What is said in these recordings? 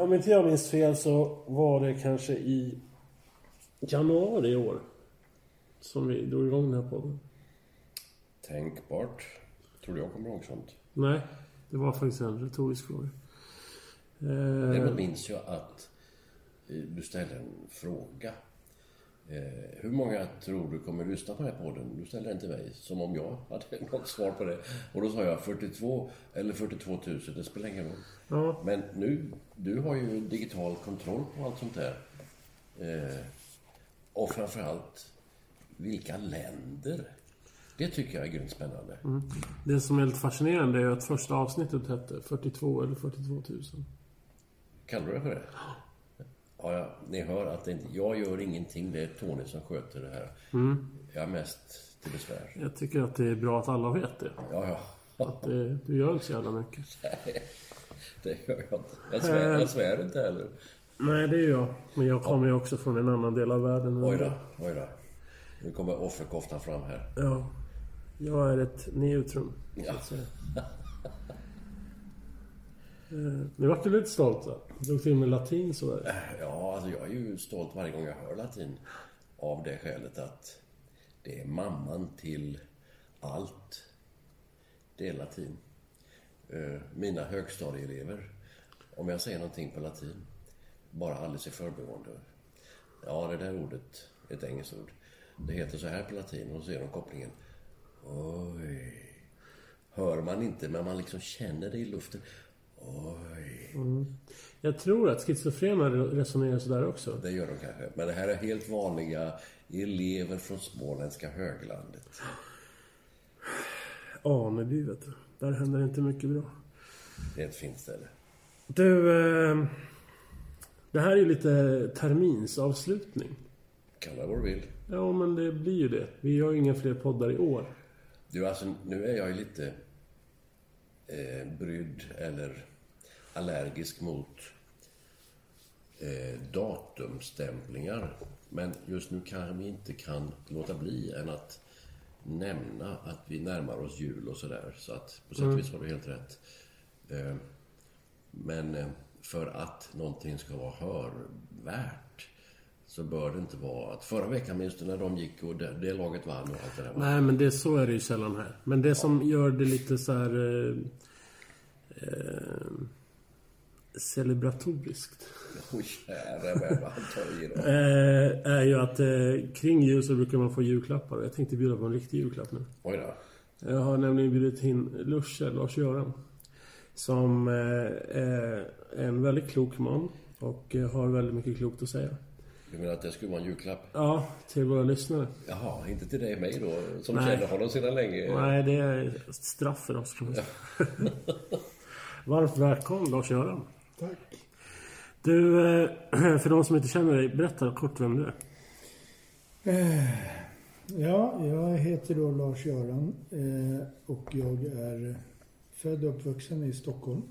Om inte jag minns fel så var det kanske i januari i år som vi drog igång den här podden. Tänkbart. Tror du jag kommer ihåg sånt? Nej, det var faktiskt en retorisk fråga. Eh, Däremot minns jag att eh, du ställde en fråga. Eh, hur många tror du kommer lyssna på den här podden? Du ställde den till mig, som om jag hade något svar på det. Och då sa jag 42 eller 42 000, det spelar ingen roll. Ja. Men nu, du har ju digital kontroll på allt sånt där. Eh, och framförallt, vilka länder? Det tycker jag är grymt spännande. Det som är lite fascinerande är att första avsnittet hette 42 eller 42 000. Kallar du det för det? Ja, ja, ni hör att inte, jag gör ingenting. Det är Tony som sköter det här. Jag är mest till besvär. Jag tycker att det är bra att alla vet det. Ja, ja. Att det, du gör inte så jävla mycket. Det gör jag inte. Jag svär, jag svär inte heller. Nej, det är jag. Men jag kommer ju också från en annan del av världen. Oj då, oj då. Nu kommer offerkoftan fram här. Ja. Jag är ett neutrum. Ja. Eh, nu vart du lite stolt va? Du drog till med latin så där. Eh, ja, alltså jag är ju stolt varje gång jag hör latin. Av det skälet att det är mamman till allt. Det är latin. Eh, mina högstadieelever, om jag säger någonting på latin, bara alldeles i förbigående. Ja, det där ordet är ett engelskt ord. Det heter så här på latin och så ser de kopplingen. Oj. Hör man inte, men man liksom känner det i luften. Oj. Jag tror att schizofrena resonerar sådär också. Det gör de kanske. Men det här är helt vanliga elever från småländska höglandet. Aneby vet du. Där händer inte mycket bra. Det är ett fint ställe. Du, eh, det här är ju lite terminsavslutning. Kalla vad du vill. Ja, men det blir ju det. Vi gör ju inga fler poddar i år. Du, alltså nu är jag ju lite eh, brydd eller allergisk mot eh, datumstämplingar. Men just nu kanske vi inte kan låta bli än att nämna att vi närmar oss jul och sådär. Så att på sätt och vis har du helt rätt. Eh, men eh, för att någonting ska vara hörvärt så bör det inte vara att förra veckan minns du när de gick och det, det laget vann och allt det där. va? Nej, men det, så är det ju sällan här. Men det som gör det lite så här... Eh, eh, celebratoriskt. Oj, kära vän vad han tar i då. Eh, är ju att eh, kring jul så brukar man få julklappar. Jag tänkte bjuda på en riktig julklapp nu. Oj då. Jag har nämligen bjudit in Lusche, Lars-Göran. Som eh, är en väldigt klok man. Och eh, har väldigt mycket klokt att säga. Du menar att det skulle vara en julklapp? Ja, till våra lyssnare. Jaha, inte till dig och mig då, som Nej. känner honom sedan länge? Nej, det är straff för oss kan man säga. Varmt välkommen Lars-Göran. Tack. Du, eh, för de som inte känner dig, berätta kort vem du är. Ja, jag heter då Lars-Göran eh, och jag är född och uppvuxen i Stockholm.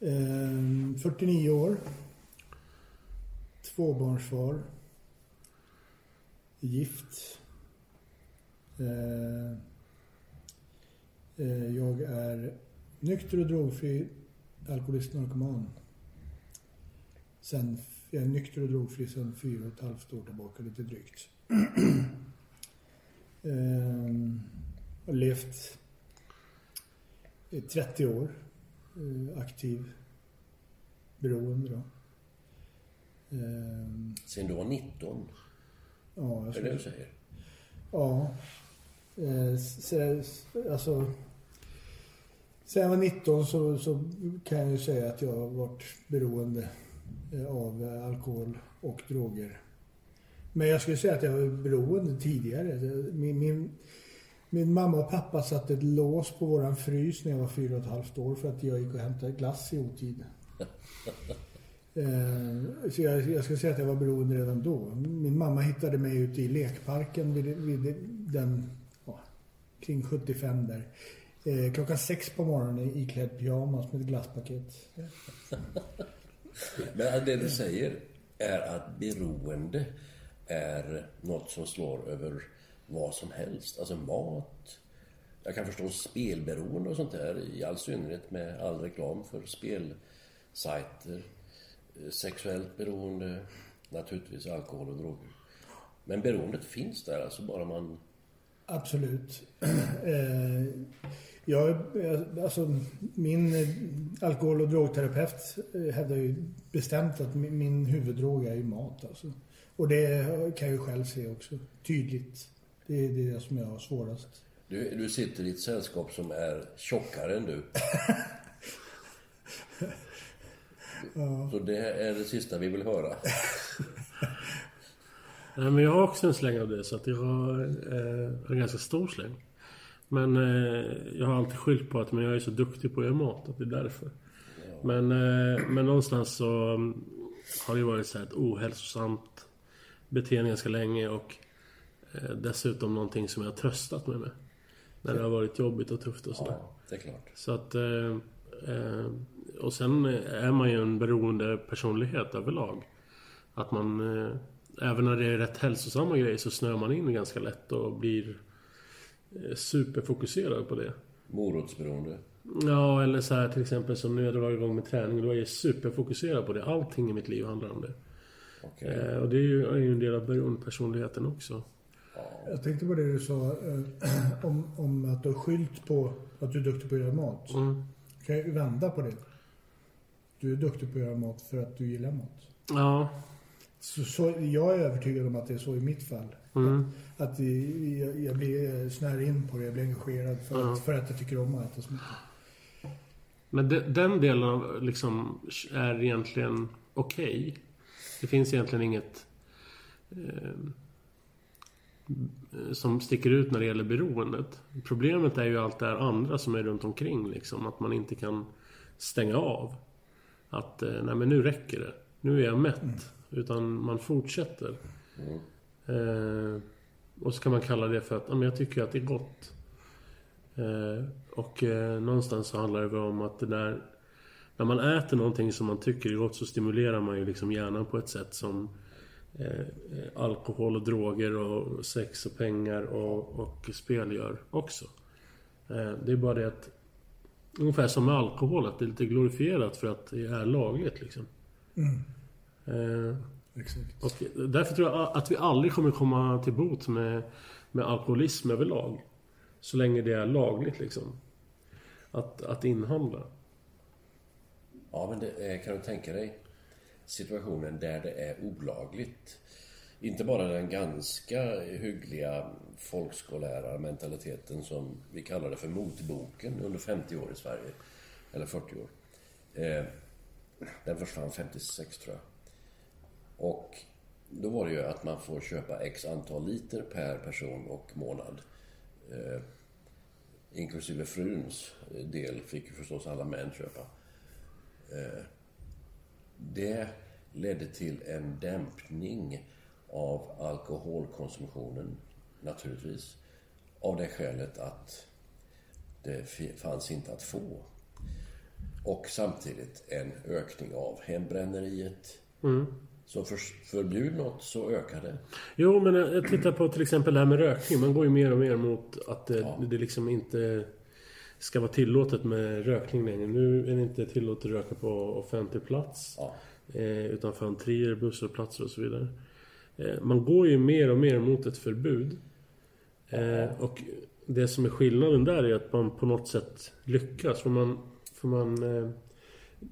Eh, 49 år. Tvåbarnsfar. Gift. Eh, eh, jag är nykter och drogfri, alkoholist narkoman. Sen, jag är nykter och drogfri sedan fyra och ett halvt år tillbaka, lite drygt. eh, har levt i 30 år, eh, aktiv, beroende då. Eh, Sen du var 19? ja, jag Är det du säger? Ja. Eh, så, alltså, sen jag var 19 så, så kan jag ju säga att jag har varit beroende eh, av eh, alkohol och droger. Men jag skulle säga att jag var beroende tidigare. Min, min, min mamma och pappa satte ett lås på våran frys när jag var fyra och ett halvt år för att jag gick och hämtade glass i otid. Eh, Så jag, jag skulle säga att jag var beroende redan då. Min mamma hittade mig ute i lekparken vid, vid den, ja, kring 75 där. Eh, klockan sex på morgonen iklädd pyjamas med ett glasspaket. Men det du säger är att beroende är något som slår över vad som helst. Alltså mat. Jag kan förstå spelberoende och sånt där. I all synnerhet med all reklam för spelsajter. Eh, Sexuellt beroende. Naturligtvis alkohol och droger. Men beroendet finns där alltså bara man... Absolut. Eh, jag, jag- alltså, min eh, alkohol och drogterapeut eh, hävdar ju bestämt att min, min huvuddrog är ju mat. Alltså. Och det kan jag ju själv se också. Tydligt. Det är det som jag har svårast. Du, du sitter i ett sällskap som är tjockare än du. Så det är det sista vi vill höra. Nej, men jag har också en släng av det, så att jag har eh, en ganska stor släng. Men eh, jag har alltid skyllt på att men jag är så duktig på att göra mat, att det är därför. Men, eh, men någonstans så mm, har det ju varit så här ett ohälsosamt beteende ganska länge och eh, dessutom någonting som jag har tröstat mig med. När det har varit jobbigt och tufft och sådär. Ja, det är klart. Så att... Eh, eh, och sen är man ju en beroende personlighet överlag. Att man... Eh, även när det är rätt hälsosamma grejer så snör man in ganska lätt och blir superfokuserad på det. Morotsberoende. Ja, eller så här till exempel som nu jag drar igång med träning. Då är jag superfokuserad på det. Allting i mitt liv handlar om det. Okej. Eh, och det är ju, är ju en del av beroendepersonligheten också. Jag tänkte på det du sa eh, om, om att du har skylt på att du är duktig på att göra mat. Mm. Kan jag ju vända på det. Du är duktig på att göra mat för att du gillar mat. Ja. Så, så, jag är övertygad om att det är så i mitt fall. Mm. Att, att jag, jag blir snär in på det, jag blir engagerad för, Ja. att, för att jag tycker om att äta så mycket. Men de, den delen av liksom är egentligen okej. Det finns egentligen inget eh, som sticker ut när det gäller beroendet. Problemet är ju allt det här andra som är runt omkring liksom. Att man inte kan stänga av. Att eh, nej men nu räcker det. Nu är jag mätt. Utan man fortsätter. Eh, och så kan man kalla det för att ja, men jag tycker att det är gott. Eh, och eh, någonstans så handlar det väl om att det där... När man äter någonting som man tycker är gott så stimulerar man ju liksom hjärnan på ett sätt som eh, eh, alkohol och droger och sex och pengar och, och spel gör också. Eh, det är bara det att... Ungefär som med alkohol, att det är lite glorifierat för att det är lagligt liksom. Eh, Exakt. och därför tror jag att vi aldrig kommer komma till bot med, med alkoholism överlag. Så länge det är lagligt liksom. Att, att inhandla. Ja, men det är, kan du tänka dig situationen där det är olagligt? Inte bara den ganska hyggliga folkskollärarmentaliteten som vi kallar det för motboken under 50 år i Sverige. Eller 40 år. Eh, den försvann 56 tror jag. Och då var det ju att man får köpa x antal liter per person och månad. Eh, inklusive fruns del fick ju förstås alla män köpa. Eh, det ledde till en dämpning av alkoholkonsumtionen, naturligtvis. Av det skälet att det fanns inte att få. Och samtidigt en ökning av hembränneriet. Mm. För, förbjud något så ökar det. Jo, men jag tittar på till exempel det här med rökning. Man går ju mer och mer mot att det, Ja. det liksom inte ska vara tillåtet med rökning längre. Nu är det inte tillåtet att röka på offentlig plats. Ja. Eh, utanför entréer, busshållplatser och så vidare. Eh, man går ju mer och mer mot ett förbud. Eh, och det som är skillnaden där är att man på något sätt lyckas. För man, för man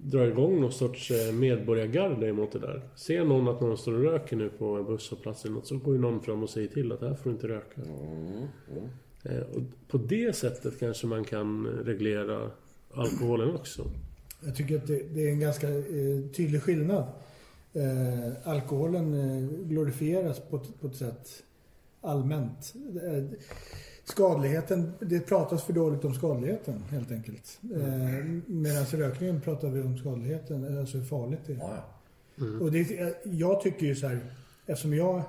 drar igång någon sorts eh, medborgargarde emot det där. Ser någon att någon står och röker nu på en busshållplats eller något så går ju någon fram och säger till att här får du inte röka. Eh, och på det sättet kanske man kan reglera alkoholen också. Jag tycker att det, det är en ganska eh, tydlig skillnad. Eh, alkoholen eh, glorifieras på, på ett sätt allmänt. Eh, skadligheten, det pratas för dåligt om skadligheten helt enkelt. Eh, Medan i rökningen pratar vi om skadligheten, alltså hur farligt det är. Ja, ja. Och det, eh, jag tycker ju så här, eftersom jag,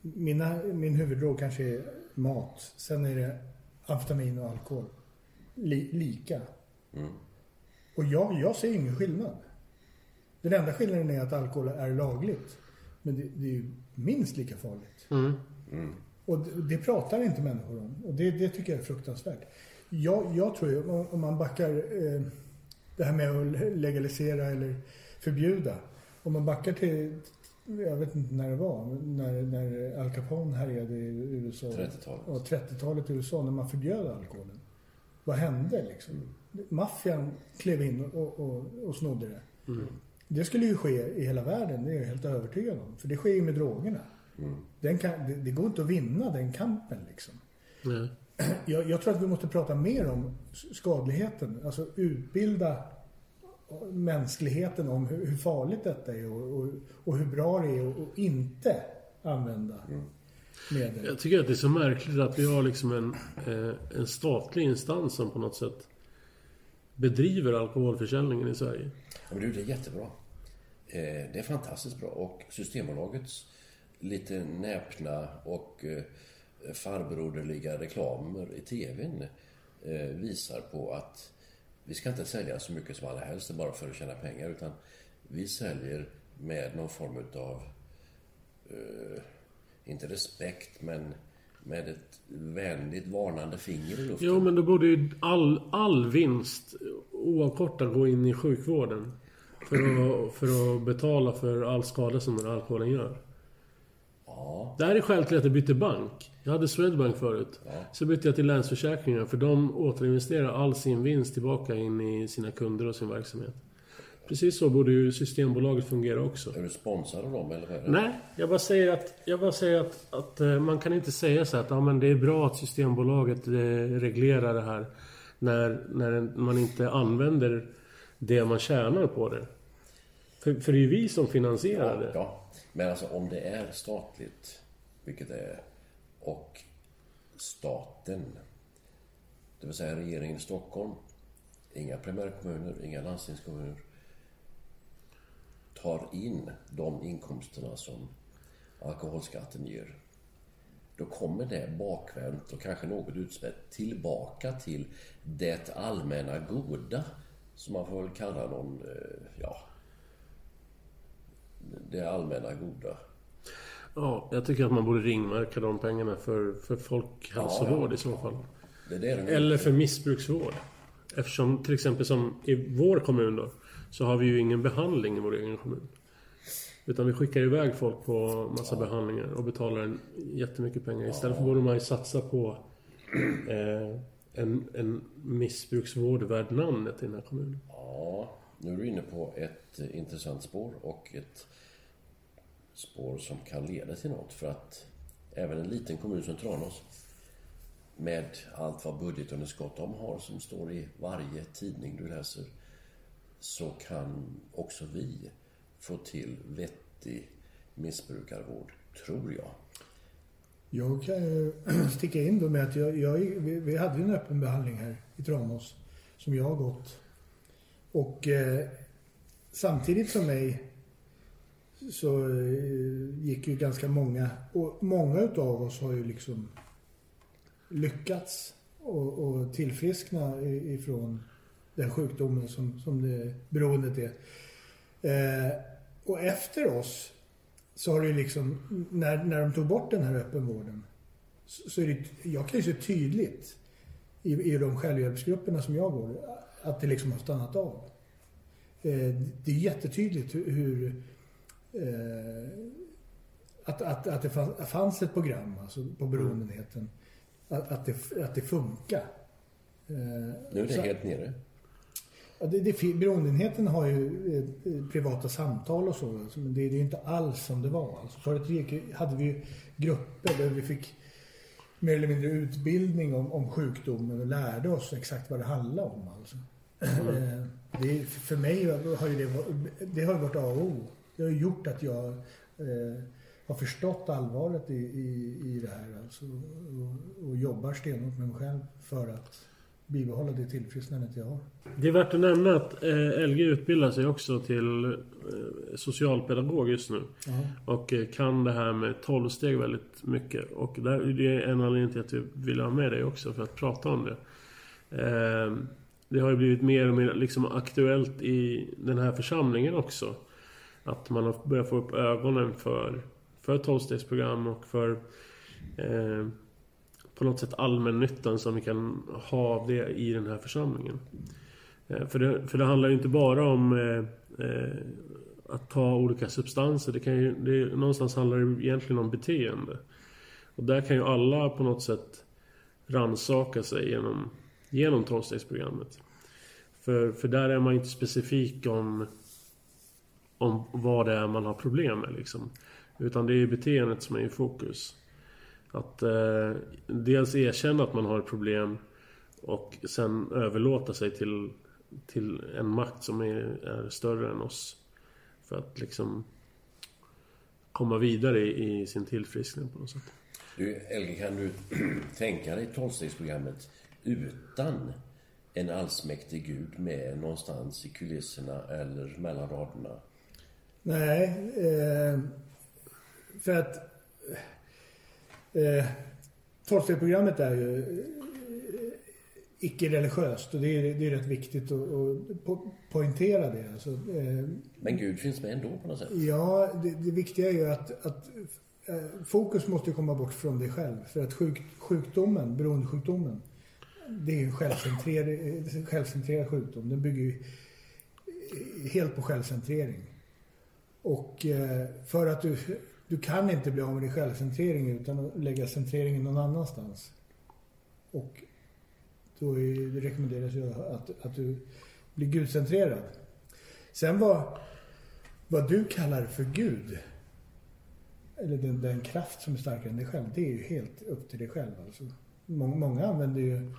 mina, min huvuddrog kanske är mat, sen är det amfetamin och alkohol. Li, lika. Och jag, jag ser ingen skillnad. Den enda skillnaden är att alkohol är lagligt. Men det, det är ju minst lika farligt. Och det, det pratar inte människor om. Och det, det tycker jag är fruktansvärt. Jag, jag tror ju, om- man backar eh, det här med att legalisera eller förbjuda. Om man backar till, jag vet inte när det var, när, när Al Capone härjade i USA. 30-talet. Ja, 30-talet i USA, när man förbjöd alkoholen. Vad hände liksom? Maffian klev in och, och, och snodde det. Det skulle ju ske i hela världen, det är jag helt övertygad om. För det sker ju med drogerna. Den kan, det, det går inte att vinna den kampen liksom. Nej. Jag, jag tror att vi måste prata mer om skadligheten. Alltså utbilda mänskligheten om hur, hur farligt detta är och, och, och hur bra det är att inte använda medel. Jag tycker att det är så märkligt att vi har liksom en, eh, en statlig instans som på något sätt bedriver alkoholförsäljningen i Sverige. Ja, men du, det är jättebra. Eh, det är fantastiskt bra. Och Systembolagets lite näpna och eh, farbroderliga reklamer i TVn eh, visar på att vi ska inte sälja så mycket som alla helst bara för att tjäna pengar utan vi säljer med någon form utav eh, inte respekt men med ett vänligt varnande finger i luften. Jo, men då borde ju all, all vinst oavkortat gå in i sjukvården. För att, för att betala för all skada som den här alkoholen gör. Ja, Det här är skälet till att jag bytte bank. Jag hade Swedbank förut. Så bytte jag till Länsförsäkringar för de återinvesterar all sin vinst tillbaka in i sina kunder och sin verksamhet. Precis så borde ju Systembolaget fungera också. är du sponsrad av dem eller? Nej, jag bara säger att, jag bara säger att, att eh, man kan inte säga så att ja, men det är bra att Systembolaget eh, reglerar det här när, när man inte använder det man tjänar på det. För, för det är ju vi som finansierar det. ja. Men alltså om det är statligt, vilket det är, och staten, det vill säga regeringen i Stockholm, inga primärkommuner, inga landstingskommuner, tar in de inkomsterna som alkoholskatten ger. Då kommer det bakvänt och kanske något utspätt tillbaka till det allmänna goda. Som man får väl kalla någon, eh, ja, det allmänna goda. Ja, jag tycker att man borde ringmärka de pengarna för, för folkhälsovård Ja, ja. i så fall. Det det Eller för missbruksvård. Eftersom till exempel som i vår kommun då, så har vi ju ingen behandling i vår egen kommun. Utan vi skickar iväg folk på massa behandlingar och betalar en jättemycket pengar. Istället för borde man ju satsa på eh, en, en missbruksvård värd namnet i den här kommunen. Ja, nu är du inne på ett eh, intressant spår och ett spår som kan leda till något. För att även en liten kommun som Tranås med allt vad budgetunderskott de har som står i varje tidning du läser så kan också vi få till vettig missbrukarvård, tror jag. Jag kan ju sticka in då med att jag, jag, vi, vi hade en öppen behandling här i Tranås som jag har gått. Och eh, samtidigt som mig så eh, gick ju ganska många, och många utav oss har ju liksom lyckats och, och tillfriskna ifrån den sjukdomen som, som det beroendet är. Eh, och efter oss så har det ju liksom, när, när de tog bort den här öppenvården, så, så är det, jag kan ju se tydligt i, i de självhjälpsgrupperna som jag går, att det liksom har stannat av. Eh, det är jättetydligt hur, eh, att, att, att det fanns ett program alltså, på beroendenheten. Att, att, det, att det funkar. Eh, nu är det så, helt nere. Ja, det, det, beroendenheten har ju eh, privata samtal och så. Alltså, men det, det är inte alls som det var. Alltså, förut hade vi grupper där vi fick mer eller mindre utbildning om, om sjukdomen och lärde oss exakt vad det handlade om. Alltså. Mm. Det, för mig har ju det, det har varit A och O. Det har gjort att jag eh, har förstått allvaret i, i, i det här alltså, och, och jobbar stenhårt med mig själv för att bibehålla det tillfrisknandet jag har. Det är värt att nämna att eh, LG utbildar sig också till socialpedagog just nu. Mm. Och kan det här med tolvsteg väldigt mycket. Och det är en anledning till att vi vill ha med dig också för att prata om det. Det har ju blivit mer och mer liksom aktuellt i den här församlingen också. Att man har börjat få upp ögonen för, för tolvstegsprogram och för eh, på något sätt allmännyttan som vi kan ha av det i den här församlingen. Eh, för det, för det handlar ju inte bara om eh, eh, att ta olika substanser. Det kan ju, det, någonstans handlar det egentligen om beteende. Och där kan ju alla på något sätt ransaka sig genom, genom tolvstegsprogrammet. För, för där är man inte specifik om, om vad det är man har problem med liksom. Utan det är beteendet som är i fokus. Att eh, dels erkänna att man har ett problem och sen överlåta sig till, till en makt som är, är större än oss. För att liksom komma vidare i, i sin tillfriskning på något sätt. Du, Elge, kan du tänka dig tolvstegsprogrammet utan en allsmäktig Gud med någonstans i kulisserna eller mellan raderna? Nej, eh, för att eh, tolvstegsprogrammet är ju eh, icke-religiöst och det är, det är rätt viktigt att, att po poängtera det. Alltså, eh, Men Gud finns med ändå på något sätt? Ja, det, det viktiga är ju att, att eh, fokus måste komma bort från dig själv. För att sjuk, sjukdomen, beroendesjukdomen, det är ju en självcentrerad, självcentrerad sjukdom. Den bygger ju helt på självcentrering. Och eh, för att du, du kan inte bli av med din självcentrering utan att lägga centreringen någon annanstans. Och då är, det rekommenderas ju att, att du blir gudcentrerad. Sen vad, vad du kallar för Gud, eller den, den kraft som är starkare än dig själv, det är ju helt upp till dig själv. Alltså. Många, många använder ju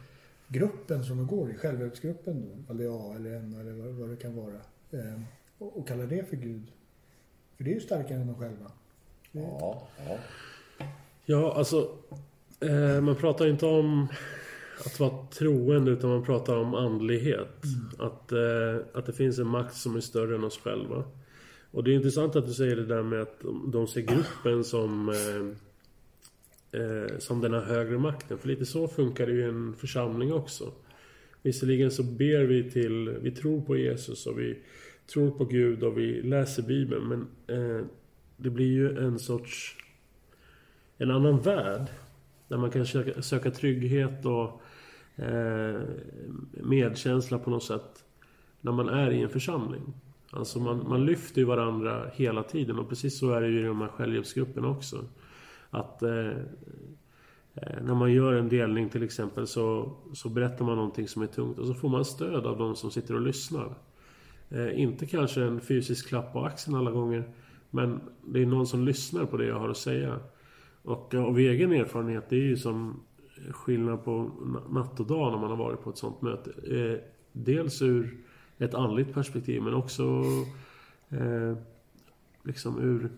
gruppen som de går i, självhjälpsgruppen då, eller A eller N eller vad, vad det kan vara. Eh, och, och kallar det för Gud. För det är ju starkare än de själva. Ja, ja. Ja, alltså eh, man pratar inte om att vara troende utan man pratar om andlighet. Mm. Att, eh, att det finns en makt som är större än oss själva. Och det är intressant att du säger det där med att de ser gruppen som eh, eh, som den här högre makten. För lite så funkar det ju i en församling också. Visserligen så ber vi till, vi tror på Jesus och vi tror på Gud och vi läser Bibeln. Men eh, det blir ju en sorts, en annan värld. Där man kan söka, söka trygghet och eh, medkänsla på något sätt. När man är i en församling. Alltså man, man lyfter ju varandra hela tiden och precis så är det ju i de här självhjälpsgrupperna också. Att eh, eh, när man gör en delning till exempel så, så berättar man någonting som är tungt och så får man stöd av de som sitter och lyssnar. Eh, inte kanske en fysisk klapp på axeln alla gånger men det är någon som lyssnar på det jag har att säga. Och eh, av egen erfarenhet, det är ju som skillnad på natt och dag när man har varit på ett sånt möte. Eh, dels ur ett andligt perspektiv men också eh, liksom ur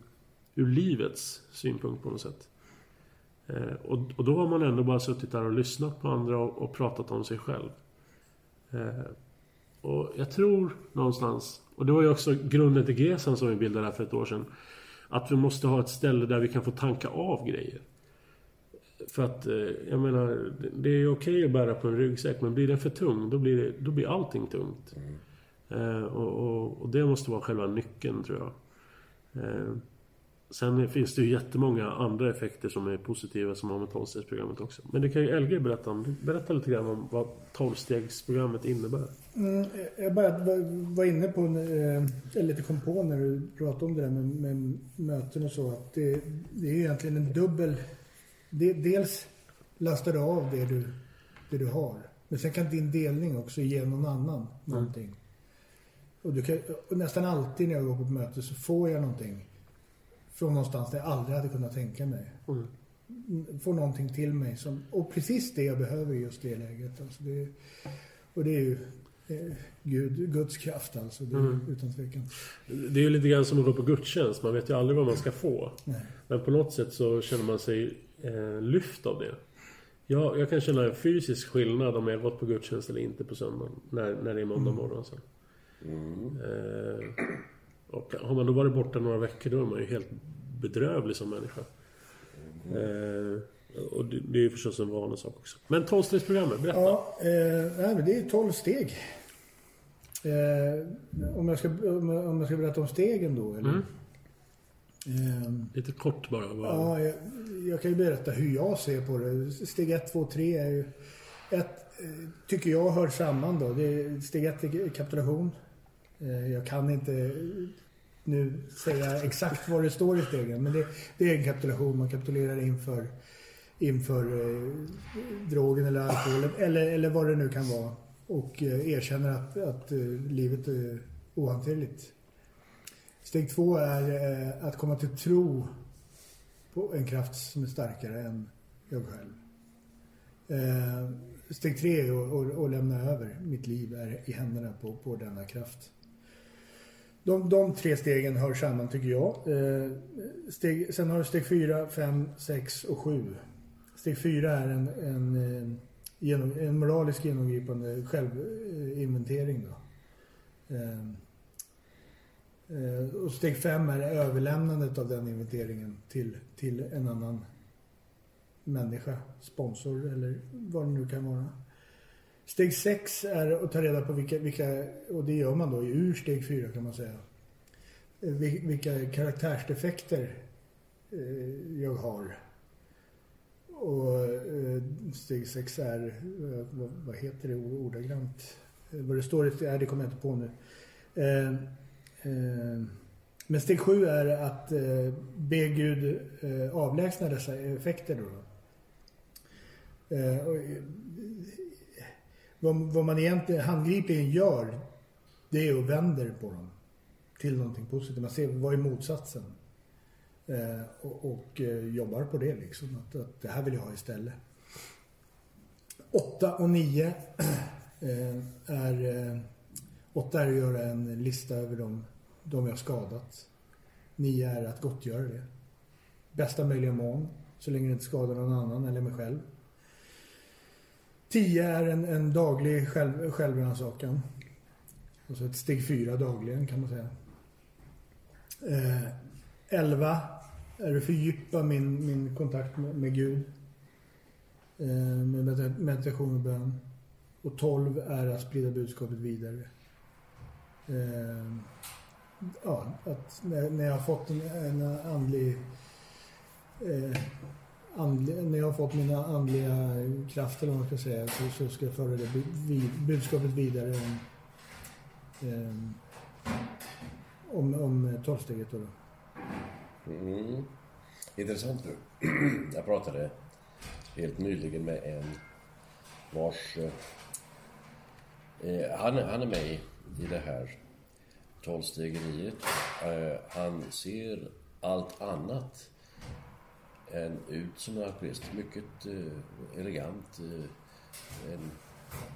ur livets synpunkt på något sätt. Eh, och, och, då har man ändå bara suttit där och lyssnat på andra och, och pratat om sig själv. Eh, och jag tror någonstans, och det var ju också grunden till Gesan som vi bildade här för ett år sedan. Att vi måste ha ett ställe där vi kan få tanka av grejer. För att, eh, jag menar, det är okej att bära på en ryggsäck men blir den för tung då blir, det, då blir allting tungt. Mm. Eh, och, och, och, det måste vara själva nyckeln tror jag. Eh, Sen finns det ju jättemånga andra effekter som är positiva som har med 12-stegsprogrammet också. Men det kan ju LG berätta om. Berätta lite grann om vad 12-stegsprogrammet innebär. Mm, jag bara var, inne på, eh, eller lite kom på när du pratade om det där med, med möten och så, att det, det är egentligen en dubbel... Det, dels lastar du av det du, det du har. Men sen kan din delning också ge någon annan någonting. Mm. Och, kan, och nästan alltid när jag går på möte så får jag någonting från någonstans där jag aldrig hade kunnat tänka mig. Mm. Får någonting till mig. Som, och precis det jag behöver i just det läget. Alltså det, och det är ju eh, Gud, Guds kraft alltså. Det, mm. Utan tvekan. Det är ju lite grann som att gå på gudstjänst. Man vet ju aldrig vad man ska få. Nej. Men på något sätt så känner man sig eh, lyft av det. Jag, jag kan känna en fysisk skillnad om jag gått på gudstjänst eller inte på söndagen. När, när det är måndag mm. morgon. Så. Mm. Eh, och har man då varit borta några veckor då är man ju helt bedrövlig som människa. Mm. Eh, och det, det är ju förstås en vanlig sak också. Men 12-stegsprogrammet, berätta. Ja, eh, nej, det är 12 steg. Eh, om, jag ska, om jag ska berätta om stegen då eller? Mm. Eh, Lite kort bara. bara. Ja, jag, jag, kan ju berätta hur jag ser på det. Steg 1, 2, 3 är ju... Ett, eh, tycker jag hör samman då. Det är, steg 1 är kapitulation. Eh, jag kan inte nu säga exakt vad det står i stegen. Men det, det är en kapitulation. Man kapitulerar inför, inför eh, drogen eller alkoholen eller, eller vad det nu kan vara. Och eh, erkänner att, att eh, livet är ohanterligt. Steg två är eh, att komma till tro på en kraft som är starkare än jag själv. Eh, steg tre är att lämna över mitt liv är i händerna på, på denna kraft. De, de tre stegen hör samman tycker jag. Eh, steg, sen har du steg 4, 5, 6 och 7. Steg 4 är en, en, en, genom, en moralisk genomgripande självinventering. Då. Eh, och steg 5 är överlämnandet av den inventeringen till, till en annan människa, sponsor eller vad det nu kan vara. Steg 6 är att ta reda på vilka, vilka, och det gör man då ur steg 4 kan man säga, eh, vilka karaktärsdefekter eh, jag har. Och eh, steg 6 är, vad heter det ordagrant? Vad det står, det kommer jag inte på nu. Men steg 7 är att be Gud avlägsna dessa effekter då. Vad, vad man egentligen handgripligen gör det är att vänder på dem till någonting positivt. Man ser vad är motsatsen. Eh, och, och eh, jobbar på det liksom. Att, att, det här vill jag ha istället. 8 och 9 eh, är... Eh, 8 är att göra en lista över de, de jag skadat. 9 är att gottgöra det. Bästa möjliga mån. Så länge det inte skadar någon annan eller mig själv. 10 är en, en daglig själv, självrannsakan. Alltså ett steg 4 dagligen kan man säga. Eh, 11 är att fördjupa min, min kontakt med, med Gud. Eh, med meditation och bön. Och 12 är att sprida budskapet vidare. Eh, ja, att när, när jag har fått en, en andlig eh, andliga, när jag har fått mina andliga krafter, om man ska säga, så, så ska jag föra det vid, budskapet vidare om, ehm, om, om tolvsteget. Då. Mm. Intressant nu. Jag pratade helt nyligen med en vars... Eh, eh han, han är med i det här tolvstegeriet. Eh, han ser allt annat en, ut som en alkoholist. Mycket eh, elegant. Eh, en,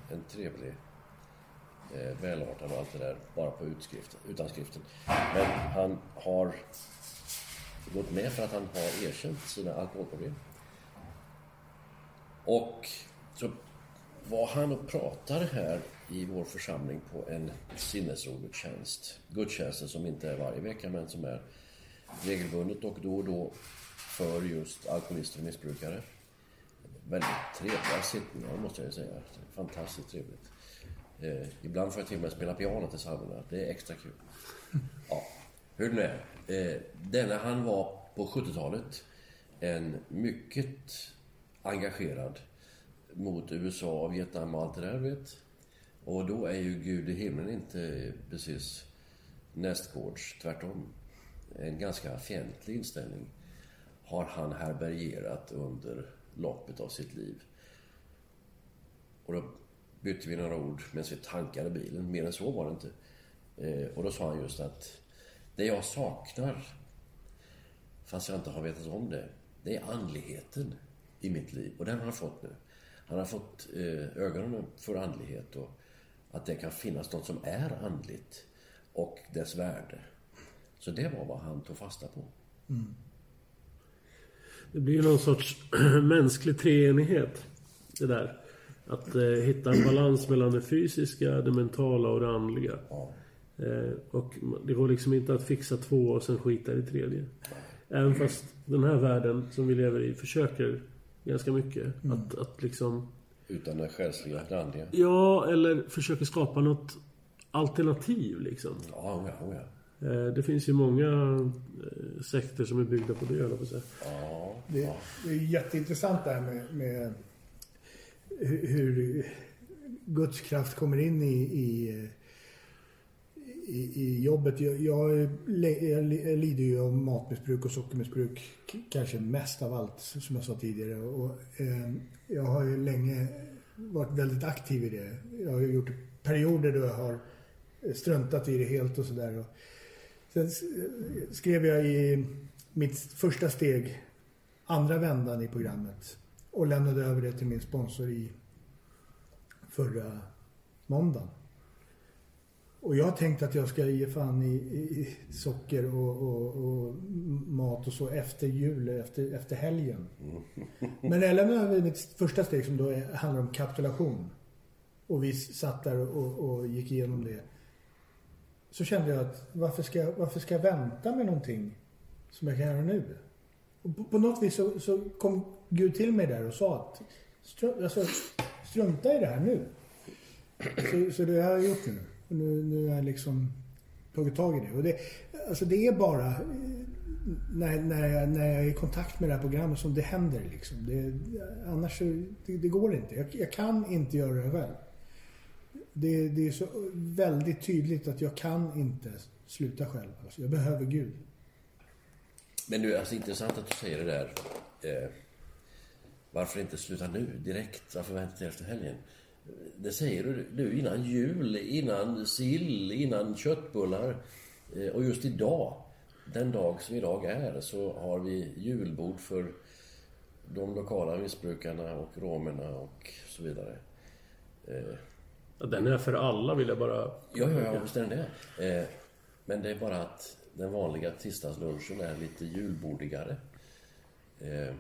en trevlig, eh, välartad och allt det där. Bara på utskriften, utan skriften. Men han har gått med för att han har erkänt sina alkoholproblem. Och så var han och pratade här i vår församling på en sinnesrogudstjänst. Gudstjänsten som inte är varje vecka men som är regelbundet och då och då för just alkoholister och missbrukare. Väldigt trevliga sittningar måste jag säga. Fantastiskt trevligt. Eh, ibland får jag till och med spela piano till psalmerna. Det är extra kul. Ja, hur det nu är. Eh, denna han var på 70-talet en mycket engagerad mot USA, Vietnam och allt det där vet. Och då är ju Gud i himlen inte precis nästgårds, tvärtom. En ganska fientlig inställning har han härbärgerat under loppet av sitt liv. Och då bytte vi några ord medan vi tankade bilen. Mer än så var det inte. Eh, och då sa han just att det jag saknar, fast jag inte har vetat om det, det är andligheten i mitt liv. Och den har han fått nu. Han har fått eh, ögonen för andlighet och att det kan finnas något som är andligt och dess värde. Så det var vad han tog fasta på. Mm. Det blir någon sorts mänsklig treenighet. Det där. Att eh, hitta en balans mellan det fysiska, det mentala och det andliga. Eh, och det går liksom inte att fixa två och sen skita i det tredje. Även fast den här världen som vi lever i försöker ganska mycket. Mm. Att, att liksom... Utan det själsliga, det andliga? Ja, eller försöker skapa något alternativ liksom. Ja, ja, ja. Eh, det finns ju många eh, sekter som är byggda på det, jag på säga. Ja, det, det är jätteintressant det här med, med hur Guds kraft kommer in i, i, i, i jobbet. Jag, jag, jag, lider ju av matmissbruk och sockermissbruk kanske mest av allt som jag sa tidigare. Och, eh, jag har ju länge varit väldigt aktiv i det. Jag har gjort perioder då jag har struntat i det helt och sådär. Sen skrev jag i mitt första steg, andra vändan i programmet och lämnade över det till min sponsor i förra måndagen. Och jag tänkte att jag ska ge fan i, i socker och, och, och, mat och så efter jul, efter, efter helgen. Men när jag lämnade över mitt första steg som då handlar om kapitulation och vi satt där och, och gick igenom det. Så kände jag att varför ska, jag, varför ska jag vänta med någonting som jag kan göra nu? Och på, på något vis så, så, kom Gud till mig där och sa att strunta, alltså, strunta i det här nu. Så, så det har jag gjort nu. Och nu, nu har jag liksom tagit tag i det. Och det, alltså det är bara eh, när, när, jag, när jag är i kontakt med det här programmet som det händer liksom. Det, annars så, det, det går inte. Jag, jag, kan inte göra det själv. Det, det, är så väldigt tydligt att jag kan inte sluta själv. Alltså, jag behöver Gud. Men du, alltså intressant att du säger det där. Eh, varför inte sluta nu, direkt? Varför vänta till efter helgen? Det säger du nu innan jul, innan sill, innan köttbullar. Eh, och just idag, den dag som idag är, så har vi julbord för de lokala missbrukarna och romerna och så vidare. Eh, ja, den är för alla vill jag bara... Ja, ja, ja visst är den det. Eh, men det är bara att den vanliga tisdagslunchen är lite julbordigare. Eh,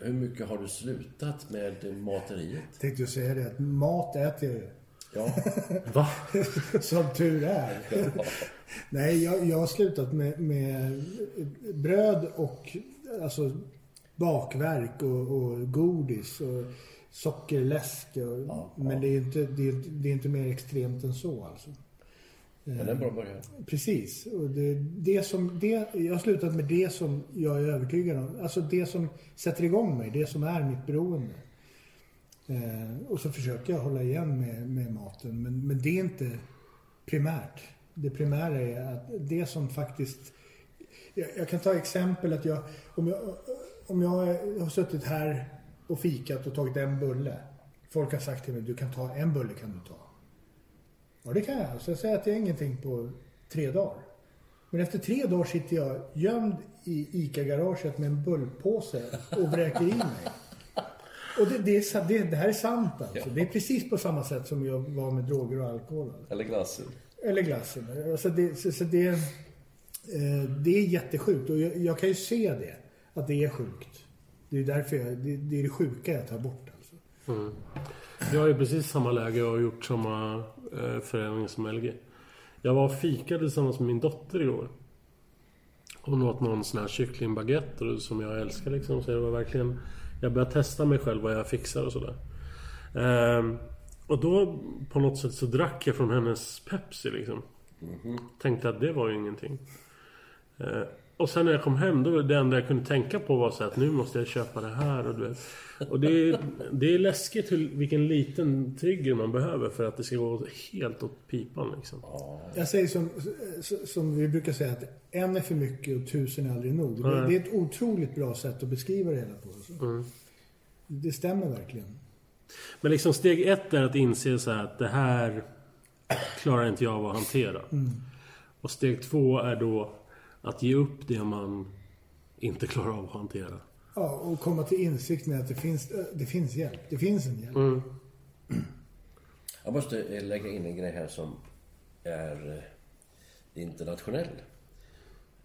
hur mycket har du slutat med materiet? Jag tänkte ju säga det, att mat äter jag ju. Ja. Va? Som tur är. Ja. Nej, jag, jag har slutat med, med bröd och alltså bakverk och, och godis och sockerläsk. Och, ja, men det är, inte, det, är, det är inte mer extremt än så alltså. Men det är en bra början. Precis. Och det, det som, det, jag har slutat med det som jag är övertygad om. Alltså det som sätter igång mig. Det som är mitt beroende. Eh, och så försöker jag hålla igen med, med maten. Men, men det är inte primärt. Det primära är att det som faktiskt... Jag, jag kan ta exempel att jag om, jag... om jag har suttit här och fikat och tagit en bulle. Folk har sagt till mig, du kan ta en bulle kan du ta. Ja, det kan jag. Så jag säger att är ingenting på tre dagar. Men efter tre dagar sitter jag gömd i ICA-garaget med en bullpåse och vräker i mig. Och det, det, är, det, det här är sant alltså. Ja. Det är precis på samma sätt som jag var med droger och alkohol. Alltså. Eller glassen. Eller glassen. Alltså det, så, så det, eh, det är jättesjukt. Och jag, jag, kan ju se det. Att det är sjukt. Det är därför jag, det, det är det sjuka jag tar bort alltså. Mm. Jag är i precis samma läge och har gjort samma eh, förändring som LG. Jag var och fikade tillsammans med min dotter igår. Hon åt någon sån här kycklingbaguette som jag älskar liksom. Så jag var verkligen... Jag började testa mig själv vad jag fixar och sådär. Ehm, och då på något sätt så drack jag från hennes Pepsi liksom. Mm -hmm. Tänkte att det var ju ingenting. Ehm, och sen när jag kom hem, då det enda jag kunde tänka på var så att nu måste jag köpa det här och du vet. Och det är, det är läskigt hur, vilken liten trigger man behöver för att det ska gå helt åt pipan liksom. Jag säger som, som vi brukar säga att en är för mycket och tusen är aldrig nog. Det, det är ett otroligt bra sätt att beskriva det hela på. alltså. Mm. Det stämmer verkligen. Men liksom steg ett är att inse så här att det här klarar inte jag av att hantera. Och steg två är då att ge upp det man inte klarar av att hantera. Ja, och komma till insikt med att det finns, det finns hjälp. Det finns en hjälp. Mm. Jag måste lägga in en grej här som är eh, internationell.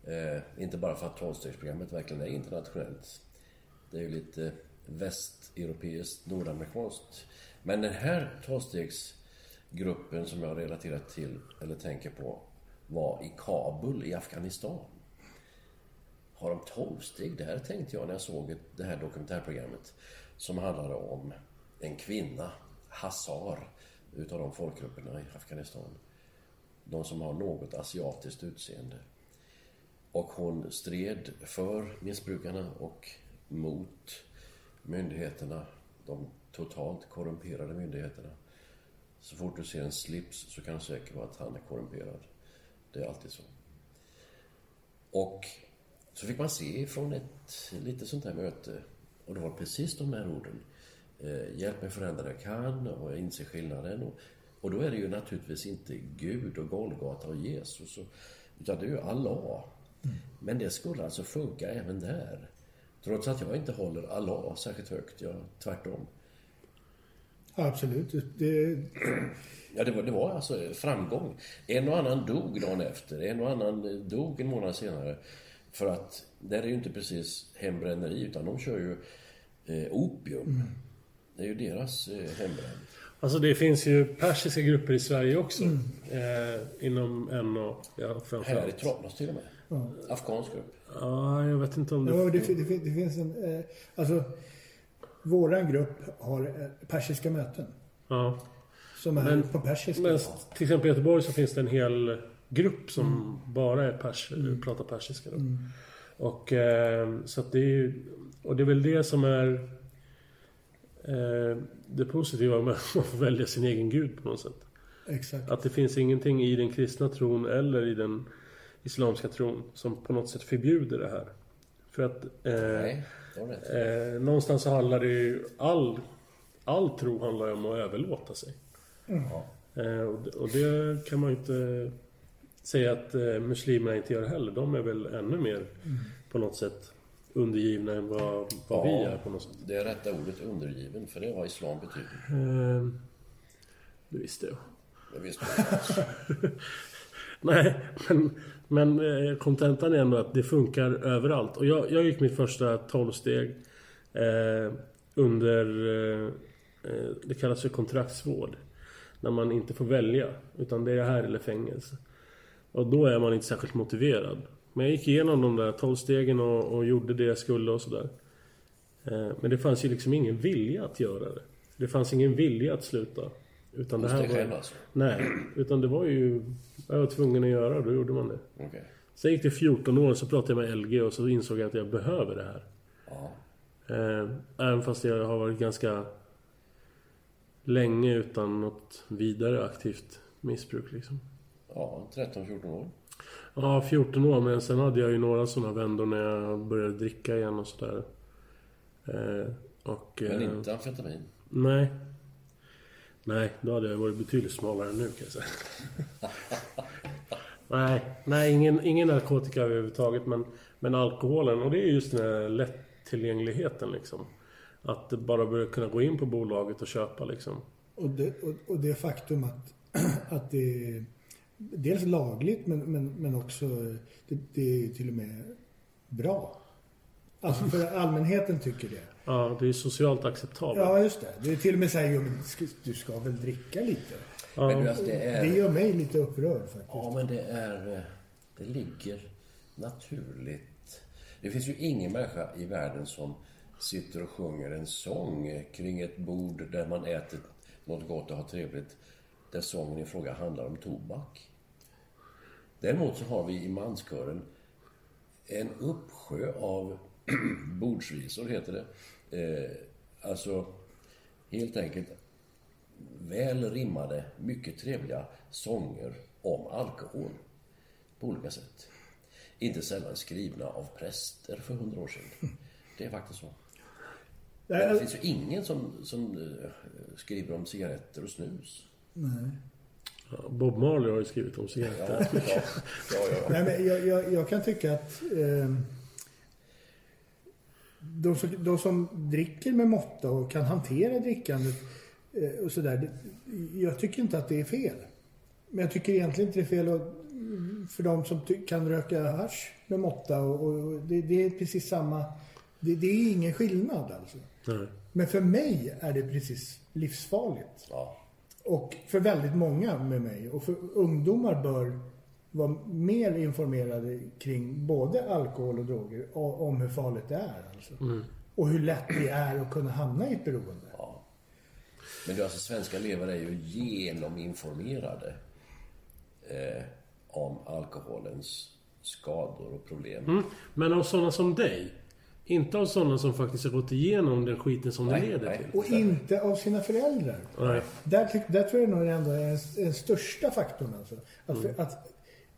Eh, inte bara för att tolvstegsprogrammet verkligen är internationellt. Det är ju lite västeuropeiskt, nordamerikanskt. Men den här tolvstegsgruppen som jag relaterar till, eller tänker på, var i Kabul i Afghanistan. Har de tolvsteg där, tänkte jag när jag såg det här dokumentärprogrammet. Som handlade om en kvinna, Hazar, utav de folkgrupperna i Afghanistan. De som har något asiatiskt utseende. Och hon stred för missbrukarna och mot myndigheterna. De totalt korrumperade myndigheterna. Så fort du ser en slips så kan du säkert vara att han är korrumperad. Det är alltid så. Och så fick man se från ett lite sånt här möte. Och det var precis de här orden. Eh, hjälp mig förändra det jag kan och jag inser skillnaden. Och, och då är det ju naturligtvis inte Gud och Golgata och Jesus. Och, utan det är ju Allah. Men det skulle alltså funka även där. Trots att jag inte håller Allah särskilt högt. Jag, tvärtom. Ja, absolut. Det, Ja, det var, det var alltså framgång. En och annan dog dagen efter. En och annan dog en månad senare. För att där är ju inte precis hembränneri utan de kör ju eh, opium. Det är ju deras eh, hembränt. Alltså det finns ju persiska grupper i Sverige också. Eh, inom NO, ja Här i. Tranås till och med. Afghansk grupp. Ja, jag vet inte om det... ja, det, det, det finns en... Eh, alltså, våran grupp har eh, persiska möten. Ja. Som är Men- på persiska. Men till exempel i Göteborg så finns det en hel grupp som bara är pers, pratar persiska. Då. Och eh, så det är Och det är väl det som är eh, det positiva med att välja sin egen gud på något sätt. Exakt. Att det finns ingenting i den kristna tron eller i den islamska tron som på något sätt förbjuder det här. För att eh, Nej. Eh, någonstans så handlar det ju... All, all tro handlar ju om att överlåta sig. Eh, och, det- och det kan man ju inte säga att eh, muslimerna inte gör heller. De är väl ännu mer på något sätt undergivna än vad, vad vi Ja. är på något sätt. Det är rätta ordet undergiven, för det är vad islam betyder. Eh, det visste jag. Det visste jag. Nej, men, men eh, kontentan är ändå att det funkar överallt. Och jag, jag gick mitt första 12-steg eh, under... Eh, eh, det kallas för kontraktsvård. När man inte får välja. Utan det är här eller fängelse. Och då är man inte särskilt motiverad. Men jag gick igenom de där 12 stegen och, och gjorde det jag skulle och sådär. Eh, men det fanns ju liksom ingen vilja att göra det. Det fanns ingen vilja att sluta. Utan det Hos här dig var... själv alltså? Nej, utan det var ju... Jag var tvungen att göra och då gjorde man det. Okej. Sen gick det 14 år så pratade jag med LG och så insåg jag att jag behöver det här. Ja. Eh, även fast jag har varit ganska länge utan något vidare aktivt missbruk liksom. Ja, 13-14 år. Ja, 14 år men sen hade jag ju några sådana vändor när jag började dricka igen och sådär. Eh, och... Men eh, inte amfetamin. Nej. Nej, då hade jag varit betydligt smalare än nu kan jag säga. nej, nej ingen, ingen narkotika överhuvudtaget men, men alkoholen. Och det är just den här lättillgängligheten liksom. Att bara börja kunna gå in på bolaget och köpa liksom. Och det, och, och det faktum att, att det är dels lagligt men, men, men också det, det är till och med bra. Alltså för allmänheten tycker det. Ja, det är socialt acceptabelt. Ja, just det. Det är till och med så här, jo, du ska väl dricka lite? Men du, alltså, det Det är... gör mig lite upprörd faktiskt. Ja, men det är... eh, Det ligger naturligt. Det finns ju ingen människa i världen som sitter och sjunger en sång kring ett bord där man äter något gott och har trevligt. Där sången i fråga handlar om tobak. Däremot så har vi i manskören en uppsjö av bordsvisor, heter det. Eh, alltså, helt enkelt väl rimmade, mycket trevliga sånger om alkohol på olika sätt. Inte sällan skrivna av präster för hundra år sedan. Det är faktiskt så. Men det finns ju ingen som, som eh, skriver om cigaretter och snus. Ja, Bob Marley har ju skrivit om cigaretter. Ja, ja, ja, ja. Nej, men jag, jag, jag kan tycka att eh, de, som, de som dricker med måtta och kan hantera drickandet eh, och sådär. Jag tycker inte att det är fel. Men jag tycker egentligen inte det är fel att, för de som kan röka hasch med måtta. Och, och det, det är precis samma. Det, det är ingen skillnad alltså. Nej. Men för mig är det precis livsfarligt. ja. Och för väldigt många med mig. Och för ungdomar bör vara mer informerade kring både alkohol och droger. Och, om hur farligt det är. Alltså. Och hur lätt det är att kunna hamna i ett beroende. Men du, alltså svenska elever är ju genominformerade eh, om alkoholens skador och problem. Mm. Men av sådana som dig. Inte av sådana som faktiskt har gått igenom den skiten som det Nej, leder nej. till. Och inte av sina föräldrar. Nej. Där, där tror jag nog ändå är den största faktorn. Alltså. Att, att